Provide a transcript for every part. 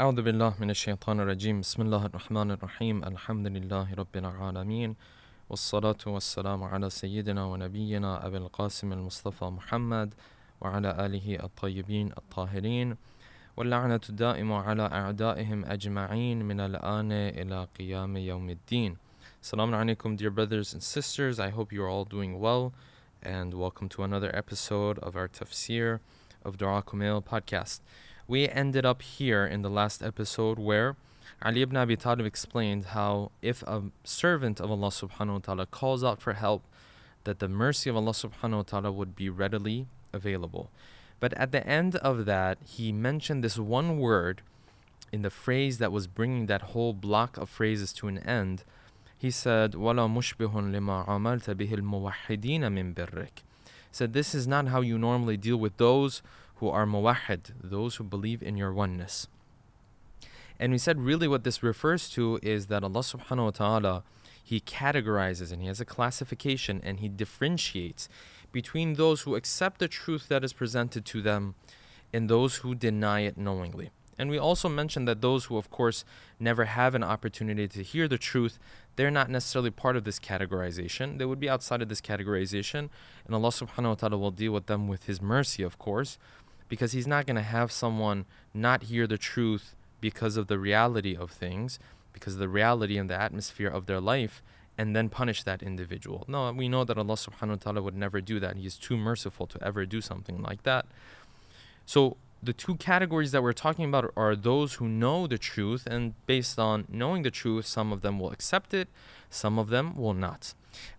أعوذ بالله من الشيطان الرجيم بسم الله الرحمن الرحيم الحمد لله رب العالمين والصلاة والسلام على سيدنا ونبينا أبي القاسم المصطفى محمد وعلى آله الطيبين الطاهرين واللعنة الدائمة على أعدائهم أجمعين من الآن إلى قيام يوم الدين Assalamu alaikum, dear brothers and sisters. I hope you're all doing well, and welcome to another episode of our tafsir of Dua Kumail podcast. We ended up here in the last episode where Ali ibn Abi Talib explained how if a servant of Allah subhanahu wa ta'ala calls out for help, that the mercy of Allah subhanahu wa ta'ala would be readily available. But at the end of that, he mentioned this one word in the phrase that was bringing that whole block of phrases to an end he said, وَلَا مُشْبِهٌ لِمَا عَمَلْتَ بِهِ الْمُوَحِّدِينَ مِن بِرِّكَ said, this is not how you normally deal with those who are muwahid, those who believe in your oneness. And we said really what this refers to is that Allah subhanahu wa ta'ala, He categorizes and He has a classification and He differentiates between those who accept the truth that is presented to them and those who deny it knowingly. And we also mentioned that those who, of course, never have an opportunity to hear the truth, they're not necessarily part of this categorization. They would be outside of this categorization. And Allah subhanahu wa ta'ala will deal with them with His mercy, of course, because He's not going to have someone not hear the truth because of the reality of things, because of the reality and the atmosphere of their life, and then punish that individual. No, we know that Allah subhanahu wa ta'ala would never do that. He is too merciful to ever do something like that. So the two categories that we're talking about are those who know the truth, and based on knowing the truth, some of them will accept it, some of them will not.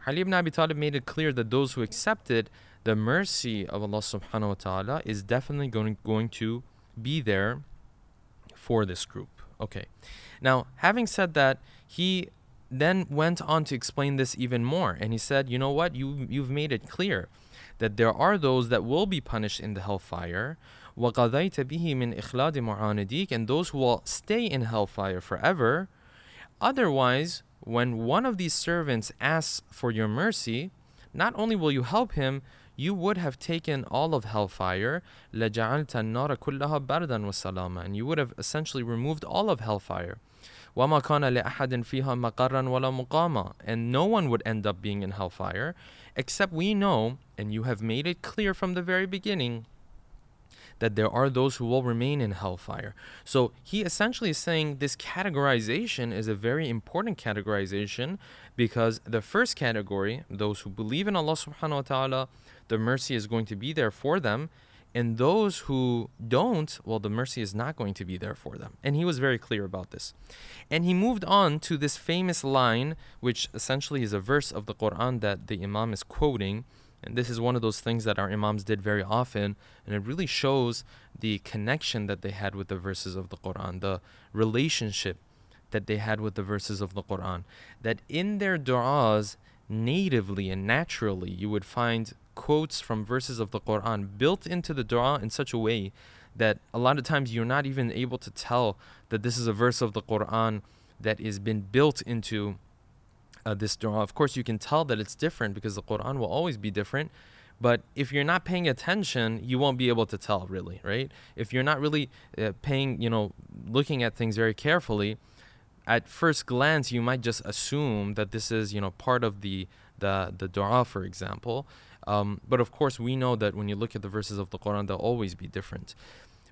Ali ibn Abi Talib made it clear that those who accepted the mercy of Allah subhanahu wa ta'ala is definitely going, going to be there for this group. Okay. Now, having said that, he then went on to explain this even more. And he said, you know what? You, you've made it clear that there are those that will be punished in the hellfire وَقَضَيْتَ بِهِ مِنْ إِخْلَادِ مُعَانِدِيكَ And those who will stay in hellfire forever. Otherwise, when one of these servants asks for your mercy, not only will you help him, you would have taken all of hellfire, لَجَعَلْتَ النَّارَ كُلَّهَا بَرْدًا وَسَلَامًا And you would have essentially removed all of hellfire. وَمَا كَانَ لِأَحَدٍ فِيهَا مَقَرًّا وَلَا مُقَامًا And no one would end up being in hellfire, except we know, and you have made it clear from the very beginning, that there are those who will remain in hellfire. So he essentially is saying this categorization is a very important categorization because the first category, those who believe in Allah subhanahu wa ta'ala, the mercy is going to be there for them. And those who don't, well, the mercy is not going to be there for them. And he was very clear about this. And he moved on to this famous line, which essentially is a verse of the Quran that the Imam is quoting and this is one of those things that our Imams did very often, and it really shows the connection that they had with the verses of the Quran, the relationship that they had with the verses of the Quran. That in their du'as, natively and naturally, you would find quotes from verses of the Quran built into the dua in such a way that a lot of times you're not even able to tell that this is a verse of the Quran that is been built into uh, this dua. Of course, you can tell that it's different because the Quran will always be different. But if you're not paying attention, you won't be able to tell, really, right? If you're not really uh, paying, you know, looking at things very carefully, at first glance, you might just assume that this is, you know, part of the the the dua, for example. Um, but of course, we know that when you look at the verses of the Quran, they'll always be different.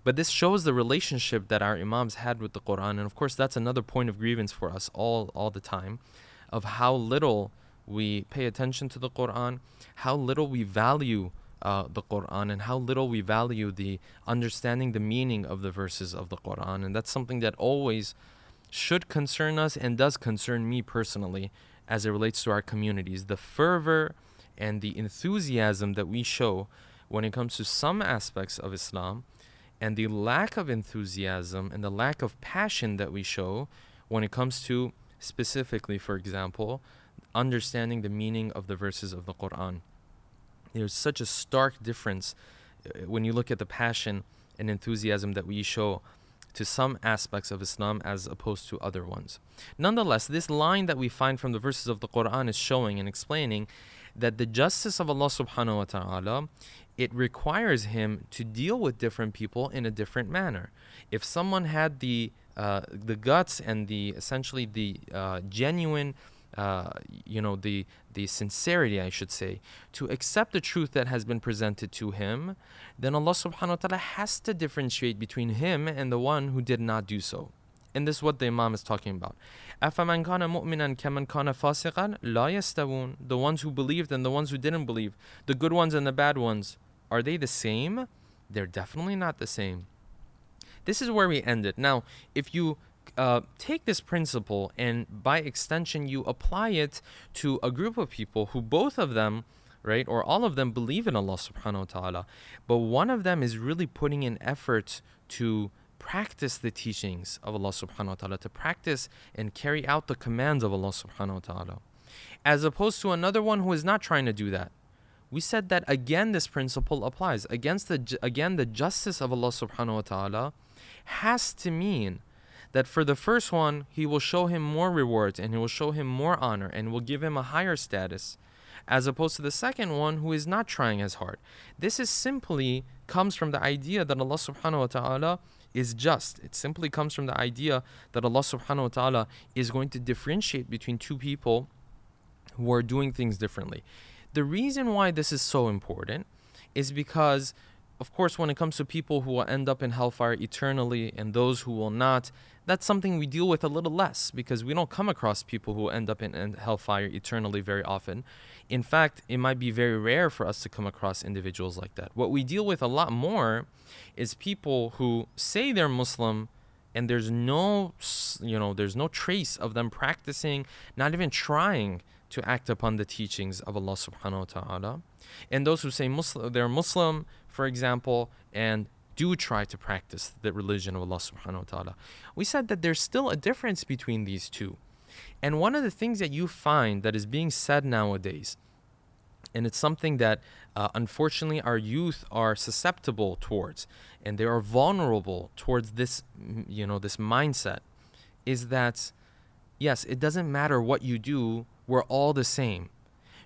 But this shows the relationship that our imams had with the Quran, and of course, that's another point of grievance for us all all the time of how little we pay attention to the Quran, how little we value uh, the Quran, and how little we value the understanding the meaning of the verses of the Quran. And that's something that always should concern us and does concern me personally as it relates to our communities. The fervor and the enthusiasm that we show when it comes to some aspects of Islam, and the lack of enthusiasm and the lack of passion that we show when it comes to specifically, for example, understanding the meaning of the verses of the Quran. There's such a stark difference uh, when you look at the passion and enthusiasm that we show to some aspects of Islam as opposed to other ones. Nonetheless, this line that we find from the verses of the Quran is showing and explaining that the justice of Allah subhanahu wa ta'ala it requires him to deal with different people in a different manner. If someone had the uh, the guts and the essentially the uh, genuine uh, you know the the sincerity I should say to accept the truth that has been presented to him then Allah subhanahu wa ta'ala has to differentiate between him and the one who did not do so and this is what the Imam is talking about. أَفَمَنْ كَانَ مُؤْمِنًا كَمَنْ كَانَ فَاسِقًا لَا يَسْتَوُونَ The ones who believed and the ones who didn't believe, the good ones and the bad ones, are they the same? They're definitely not the same. This is where we end it. Now, if you uh, take this principle and by extension you apply it to a group of people who both of them right or all of them believe in allah subhanahu wa ta'ala but one of them is really putting in effort to practice the teachings of Allah subhanahu wa ta'ala, to practice and carry out the commands of Allah subhanahu wa ta'ala. As opposed to another one who is not trying to do that. We said that again this principle applies. Against the again the justice of Allah subhanahu wa ta'ala has to mean that for the first one, he will show him more rewards and he will show him more honor and will give him a higher status as opposed to the second one who is not trying as hard. This is simply comes from the idea that Allah subhanahu wa ta'ala is just. It simply comes from the idea that Allah subhanahu wa ta'ala is going to differentiate between two people who are doing things differently. The reason why this is so important is because, of course, when it comes to people who will end up in hellfire eternally and those who will not, that's something we deal with a little less because we don't come across people who end up in, hellfire eternally very often. In fact, it might be very rare for us to come across individuals like that. What we deal with a lot more is people who say they're Muslim and there's no you know there's no trace of them practicing not even trying to act upon the teachings of Allah subhanahu wa ta'ala. And those who say Muslim they're Muslim for example and do try to practice the religion of Allah subhanahu wa ta'ala. We said that there's still a difference between these two. And one of the things that you find that is being said nowadays, and it's something that uh, unfortunately our youth are susceptible towards, and they are vulnerable towards this, you know, this mindset, is that yes, it doesn't matter what you do, we're all the same.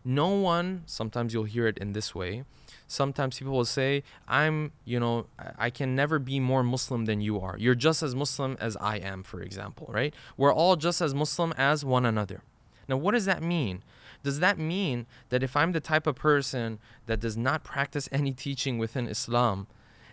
No one, sometimes you'll hear it in this way, sometimes people will say, I'm, you know, I can never be more Muslim than you are. You're just as Muslim as I am, for example, right? We're all just as Muslim as one another. Now, what does that mean? Does that mean that if I'm the type of person that does not practice any teaching within Islam,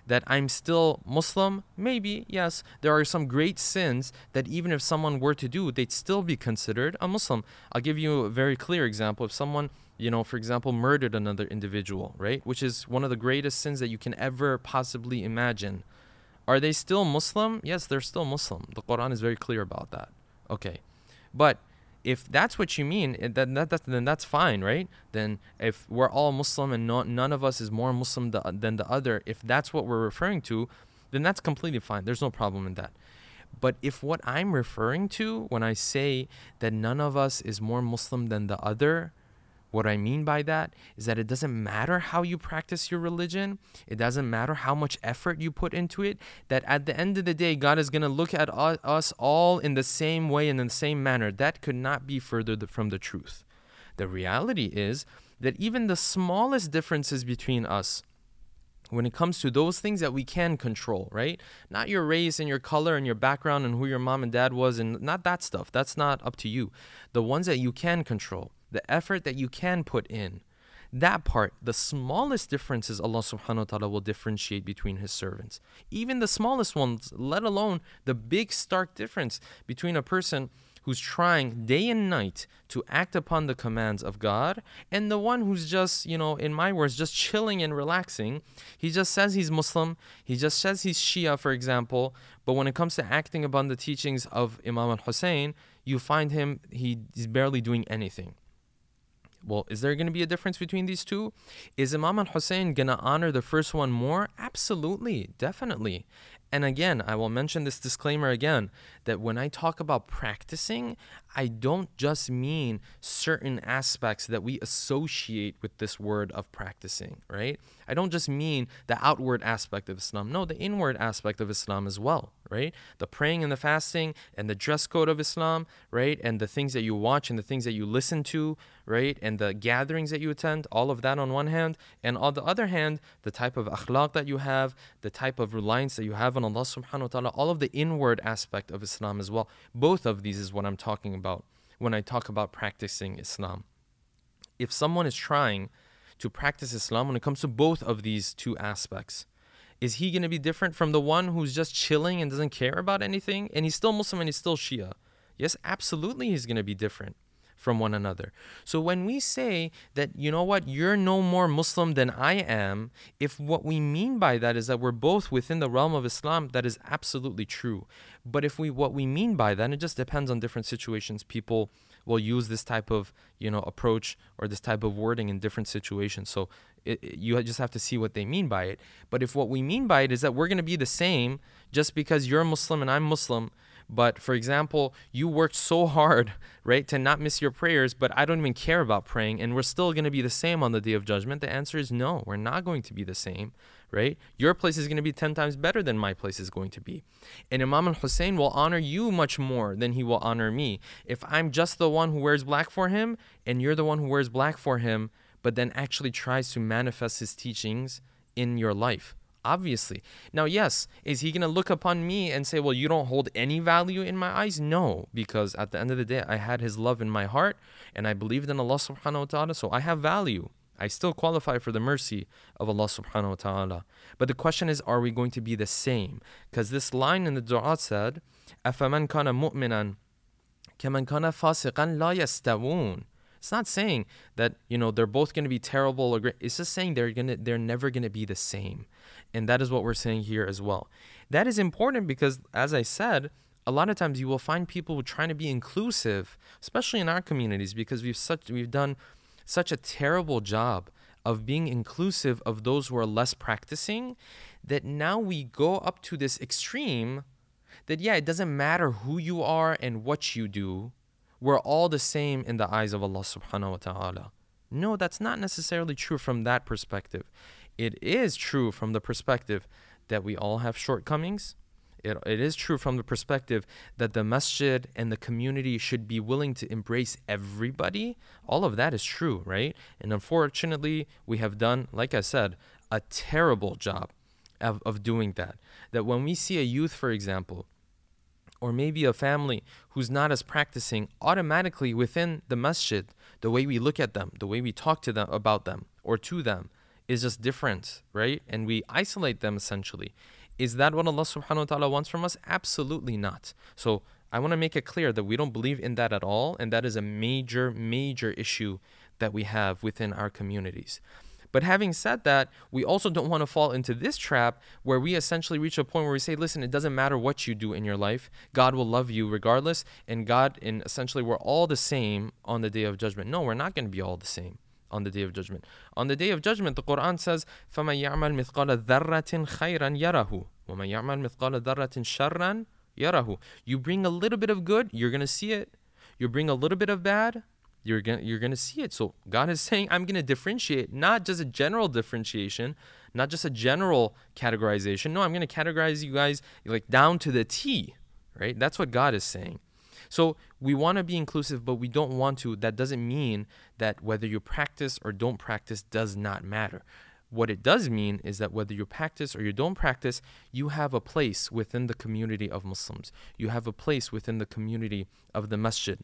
that I'm still Muslim? Maybe, yes. There are some great sins that even if someone were to do, they'd still be considered a Muslim. I'll give you a very clear example. If someone you know, for example, murdered another individual, right? Which is one of the greatest sins that you can ever possibly imagine. Are they still Muslim? Yes, they're still Muslim. The Quran is very clear about that. Okay. But if that's what you mean, then, that, that, then that's fine, right? Then if we're all Muslim and not, none of us is more Muslim than the other, if that's what we're referring to, then that's completely fine. There's no problem in that. But if what I'm referring to when I say that none of us is more Muslim than the other, what I mean by that is that it doesn't matter how you practice your religion, it doesn't matter how much effort you put into it, that at the end of the day, God is going to look at us all in the same way and in the same manner. That could not be further from the truth. The reality is that even the smallest differences between us, when it comes to those things that we can control, right? Not your race and your color and your background and who your mom and dad was, and not that stuff. That's not up to you. The ones that you can control the effort that you can put in, that part, the smallest differences Allah subhanahu wa ta'ala will differentiate between His servants. Even the smallest ones, let alone the big stark difference between a person who's trying day and night to act upon the commands of God and the one who's just, you know, in my words, just chilling and relaxing. He just says he's Muslim, he just says he's Shia, for example, but when it comes to acting upon the teachings of Imam al Hussein, you find him, he, he's barely doing anything. Well, is there going to be a difference between these two? Is Imam al Hussein going to honor the first one more? Absolutely, definitely. And again, I will mention this disclaimer again that when I talk about practicing, I don't just mean certain aspects that we associate with this word of practicing, right? I don't just mean the outward aspect of Islam. No, the inward aspect of Islam as well, right? The praying and the fasting and the dress code of Islam, right? And the things that you watch and the things that you listen to, right? And the gatherings that you attend, all of that on one hand. And on the other hand, the type of akhlaq that you have, the type of reliance that you have on Allah subhanahu wa ta'ala, all of the inward aspect of Islam as well. Both of these is what I'm talking about when I talk about practicing Islam. If someone is trying to practice Islam when it comes to both of these two aspects, is he going to be different from the one who's just chilling and doesn't care about anything and he's still Muslim and he's still Shia? Yes, absolutely he's going to be different from one another. So when we say that, you know what, you're no more Muslim than I am, if what we mean by that is that we're both within the realm of Islam, that is absolutely true. But if we what we mean by that, it just depends on different situations. People will use this type of, you know, approach or this type of wording in different situations. So it, it, you just have to see what they mean by it. But if what we mean by it is that we're going to be the same just because you're Muslim and I'm Muslim, but for example, you worked so hard, right, to not miss your prayers, but I don't even care about praying, and we're still going to be the same on the day of judgment. The answer is no, we're not going to be the same, right? Your place is going to be 10 times better than my place is going to be. And Imam al Hussein will honor you much more than he will honor me. If I'm just the one who wears black for him, and you're the one who wears black for him, but then actually tries to manifest his teachings in your life obviously. Now, yes, is he going to look upon me and say, well, you don't hold any value in my eyes? No, because at the end of the day, I had his love in my heart and I believed in Allah subhanahu wa ta'ala, so I have value. I still qualify for the mercy of Allah subhanahu wa ta'ala. But the question is, are we going to be the same? Because this line in the dua said, أَفَمَنْ كَانَ مُؤْمِنًا كَمَنْ كَانَ فَاسِقًا لَا يَسْتَوُونَ it's not saying that you know they're both going to be terrible or great. It's just saying they're gonna they're never going to be the same. And that is what we're saying here as well. That is important because, as I said, a lot of times you will find people trying to be inclusive, especially in our communities, because we've such we've done such a terrible job of being inclusive of those who are less practicing that now we go up to this extreme that yeah, it doesn't matter who you are and what you do, we're all the same in the eyes of Allah subhanahu wa ta'ala. No, that's not necessarily true from that perspective it is true from the perspective that we all have shortcomings. It, it is true from the perspective that the masjid and the community should be willing to embrace everybody. All of that is true, right? And unfortunately, we have done, like I said, a terrible job of, of doing that. That when we see a youth, for example, or maybe a family who's not as practicing, automatically within the masjid, the way we look at them, the way we talk to them about them or to them, is just different, right? And we isolate them essentially. Is that what Allah subhanahu wa ta'ala wants from us? Absolutely not. So I want to make it clear that we don't believe in that at all, and that is a major, major issue that we have within our communities. But having said that, we also don't want to fall into this trap where we essentially reach a point where we say, listen, it doesn't matter what you do in your life, God will love you regardless, and God, and essentially, we're all the same on the day of judgment. No, we're not going to be all the same on the day of judgment. On the day of judgment, the Quran says, فَمَن يَعْمَلْ مِثْقَالَ ذَرَّةٍ خَيْرًا يَرَهُ وَمَن يَعْمَلْ مِثْقَالَ ذَرَّةٍ شَرًّا يَرَهُ You bring a little bit of good, you're going to see it. You bring a little bit of bad, you're gonna you're to see it. So God is saying, I'm to differentiate, not just a general differentiation, not just a general categorization. No, I'm to categorize you guys like down to the T, right? That's what God is saying. So we want to be inclusive, but we don't want to. That doesn't mean that whether you practice or don't practice does not matter. What it does mean is that whether you practice or you don't practice, you have a place within the community of Muslims. You have a place within the community of the masjid.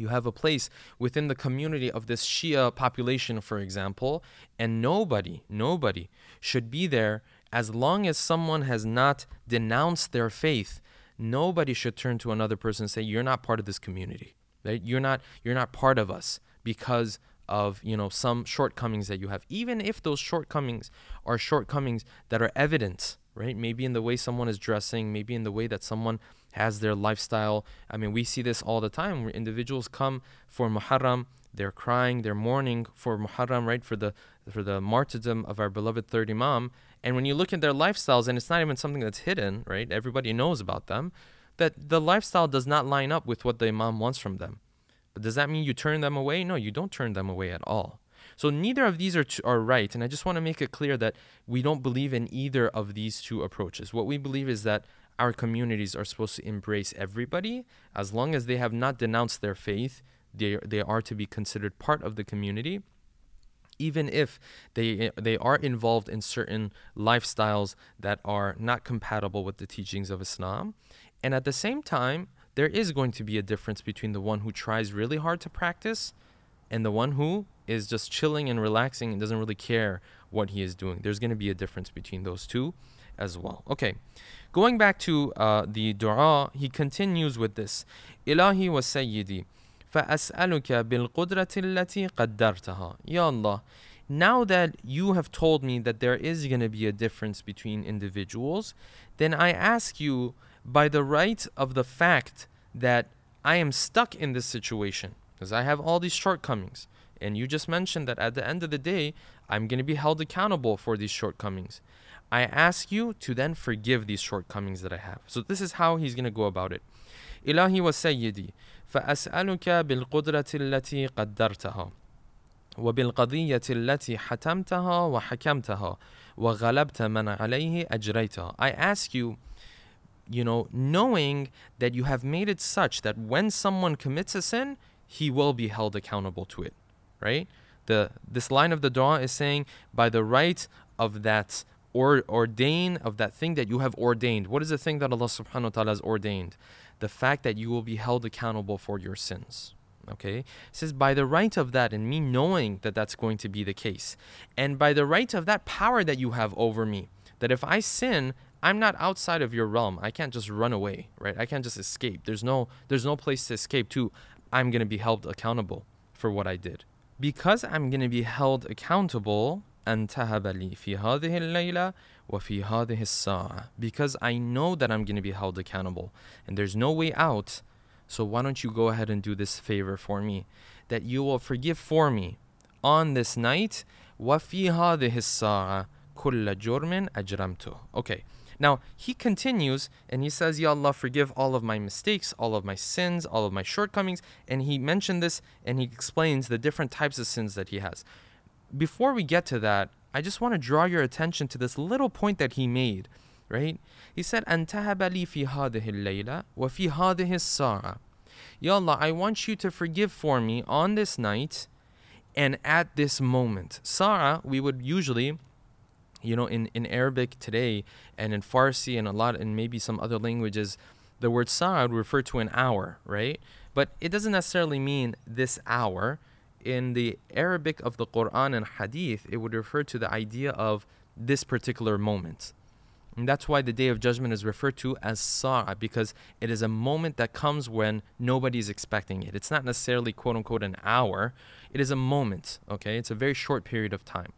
You have a place within the community of this Shia population, for example, and nobody, nobody should be there as long as someone has not denounced their faith. Nobody should turn to another person and say you're not part of this community. Right? You're not you're not part of us because of you know some shortcomings that you have. Even if those shortcomings are shortcomings that are evident right? Maybe in the way someone is dressing maybe in the way that someone has their lifestyle i mean we see this all the time where individuals come for muharram they're crying they're mourning for muharram right for the for the martyrdom of our beloved third imam and when you look at their lifestyles, and it's not even something that's hidden, right? Everybody knows about them, that the lifestyle does not line up with what the Imam wants from them. But does that mean you turn them away? No, you don't turn them away at all. So neither of these are, t- are right. And I just want to make it clear that we don't believe in either of these two approaches. What we believe is that our communities are supposed to embrace everybody. As long as they have not denounced their faith they, they are to be considered part of the community. Even if they they are involved in certain lifestyles that are not compatible with the teachings of Islam. And at the same time there is going to be a difference between the one who tries really hard to practice and the one who is just chilling and relaxing and doesn't really care what he is doing. There's going to be a difference between those two as well okay going back to uh, the dua he continues with this ilahi wa sayyidi فأسألك بالقدرة التي قدرتها يا Allah now that you have told me that there is going to be a difference between individuals then I ask you by the right of the fact that I am stuck in this situation because I have all these shortcomings and you just mentioned that at the end of the day I'm going to be held accountable for these shortcomings I ask you to then forgive these shortcomings that I have so this is how he's going to go about it إلهي وسيدي فأسألك بالقدرة التي قدرتها وبالقضية التي حتمتها وحكمتها وغلبت من عليه أجريتها I ask you you know knowing that you have made it such that when someone commits a sin he will be held accountable to it right the this line of the dua is saying by the right of that or ordain of that thing that you have ordained what is the thing that Allah subhanahu wa ta'ala has ordained the fact that you will be held accountable for your sins. Okay? It says, by the right of that, and me knowing that that's going to be the case, and by the right of that power that you have over me, that if I sin, I'm not outside of your realm. I can't just run away, right? I can't just escape. There's no there's no place to escape to. I'm going to be held accountable for what I did. Because I'm going to be held accountable, أن تهب لي في هذه الليلة وفي هذه الساعة because I know that I'm going to be held accountable and there's no way out so why don't you go ahead and do this favor for me that you will forgive for me on this night وفي هذه الساعة كل جرم أجرمته okay now he continues and he says, Ya Allah, forgive all of my mistakes, all of my sins, all of my shortcomings. And he mentioned this and he explains the different types of sins that he has before we get to that, I just want to draw your attention to this little point that he made, right? He said, "Antahab wa. Ya Allah, I want you to forgive for me on this night and at this moment. Sa'a, we would usually you know in, in arabic today and in farsi and a lot and maybe some other languages the word sa'a would refer to an hour right but it doesn't necessarily mean this hour in the Arabic of the Quran and Hadith, it would refer to the idea of this particular moment. And that's why the day of judgment is referred to as sa'a because it is a moment that comes when nobody's expecting it. It's not necessarily quote unquote an hour, it is a moment, okay? It's a very short period of time.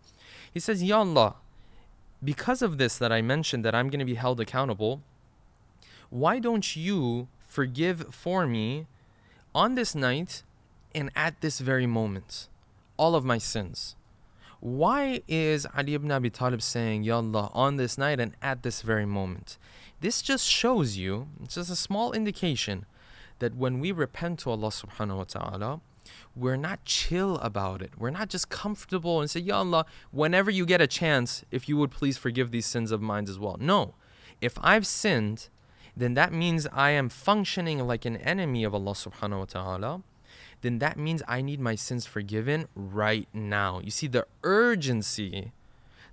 He says, Ya Allah, because of this that I mentioned that I'm going to be held accountable, why don't you forgive for me on this night and at this very moment all of my sins. Why is Ali ibn Abi Talib saying, Ya Allah, on this night and at this very moment? This just shows you, it's just a small indication that when we repent to Allah subhanahu wa ta'ala, we're not chill about it. We're not just comfortable and say, Ya Allah, whenever you get a chance, if you would please forgive these sins of mine as well. No. If I've sinned, then that means I am functioning like an enemy of Allah subhanahu wa ta'ala then that means I need my sins forgiven right now. You see the urgency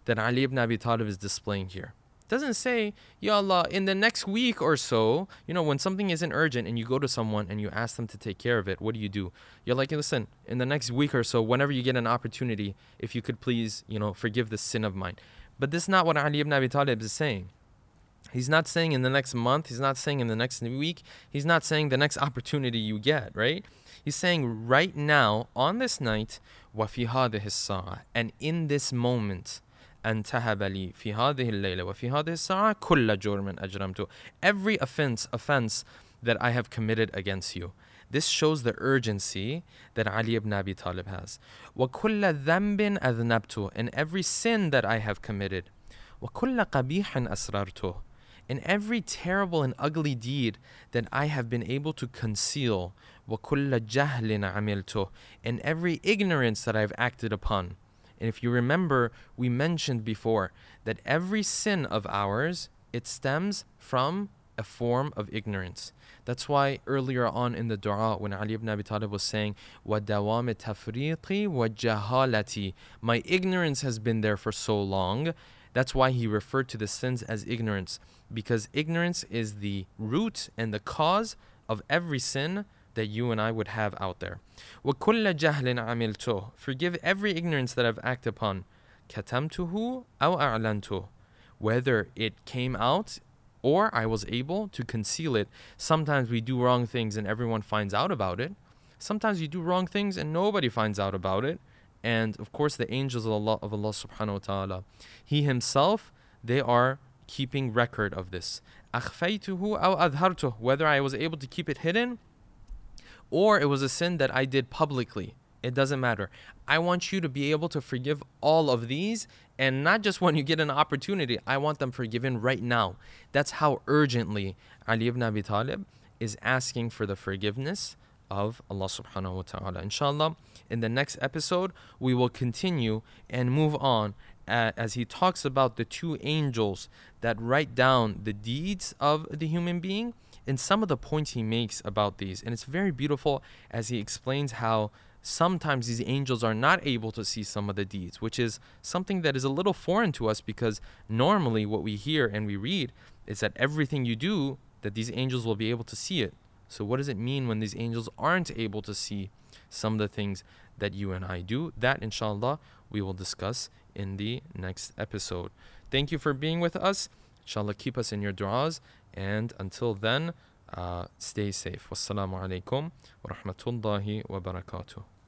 that Ali ibn Abi Talib is displaying here. It doesn't say, Ya Allah, in the next week or so, you know, when something isn't urgent and you go to someone and you ask them to take care of it, what do you do? You're like, listen, in the next week or so, whenever you get an opportunity, if you could please, you know, forgive this sin of mine. But this is not what Ali ibn Abi Talib is saying. He's not saying in the next month, he's not saying in the next week, he's not saying the next opportunity you get, right? He's saying right now, on this night, وَفِي هَذِهِ السَّاعَةِ And in this moment, أن تهب لي في هذه الليلة وفي هذه الساعة كل جرم أجرمته Every offense, offense that I have committed against you. This shows the urgency that Ali ibn Abi Talib has. وَكُلَّ ذَنْبٍ أَذْنَبْتُ And every sin that I have committed. وَكُلَّ قَبِيحٍ أَسْرَرْتُ and every terrible and ugly deed that I have been able to conceal, وَكُلَّ جَهْلٍ عَمِلْتُهُ and every ignorance that I've acted upon. And if you remember, we mentioned before that every sin of ours, it stems from a form of ignorance. That's why earlier on in the dua, when Ali ibn Abi Talib was saying, وَدَوَامِ تَفْرِيقِ وَجَهَالَتِي My ignorance has been there for so long. That's why he referred to the sins as ignorance, because ignorance is the root and the cause of every sin that you and I would have out there. وَكُلَّ جَهْلٍ عَمِلْتُهُ Forgive every ignorance that I've acted upon. كَتَمْتُهُ أَوْ أَعْلَنْتُهُ Whether it came out or I was able to conceal it. Sometimes we do wrong things and everyone finds out about it. Sometimes you do wrong things and nobody finds out about it. And of course, the angels of Allah, of Allah subhanahu wa ta'ala, He Himself, they are keeping record of this. أخفيته أو أظهرته Whether I was able to keep it hidden or it was a sin that I did publicly. It doesn't matter. I want you to be able to forgive all of these and not just when you get an opportunity. I want them forgiven right now. That's how urgently Ali ibn Abi Talib is asking for the forgiveness of Allah subhanahu wa ta'ala. Inshallah, in the next episode, we will continue and move on uh, as he talks about the two angels that write down the deeds of the human being and some of the points he makes about these. And it's very beautiful as he explains how sometimes these angels are not able to see some of the deeds, which is something that is a little foreign to us because normally what we hear and we read is that everything you do, that these angels will be able to see it. So, what does it mean when these angels aren't able to see some of the things that you and I do? That, inshallah, we will discuss in the next episode. Thank you for being with us. Inshallah, keep us in your du'as. And until then, uh, stay safe. Wassalamu alaikum wa rahmatullahi wa barakatuh.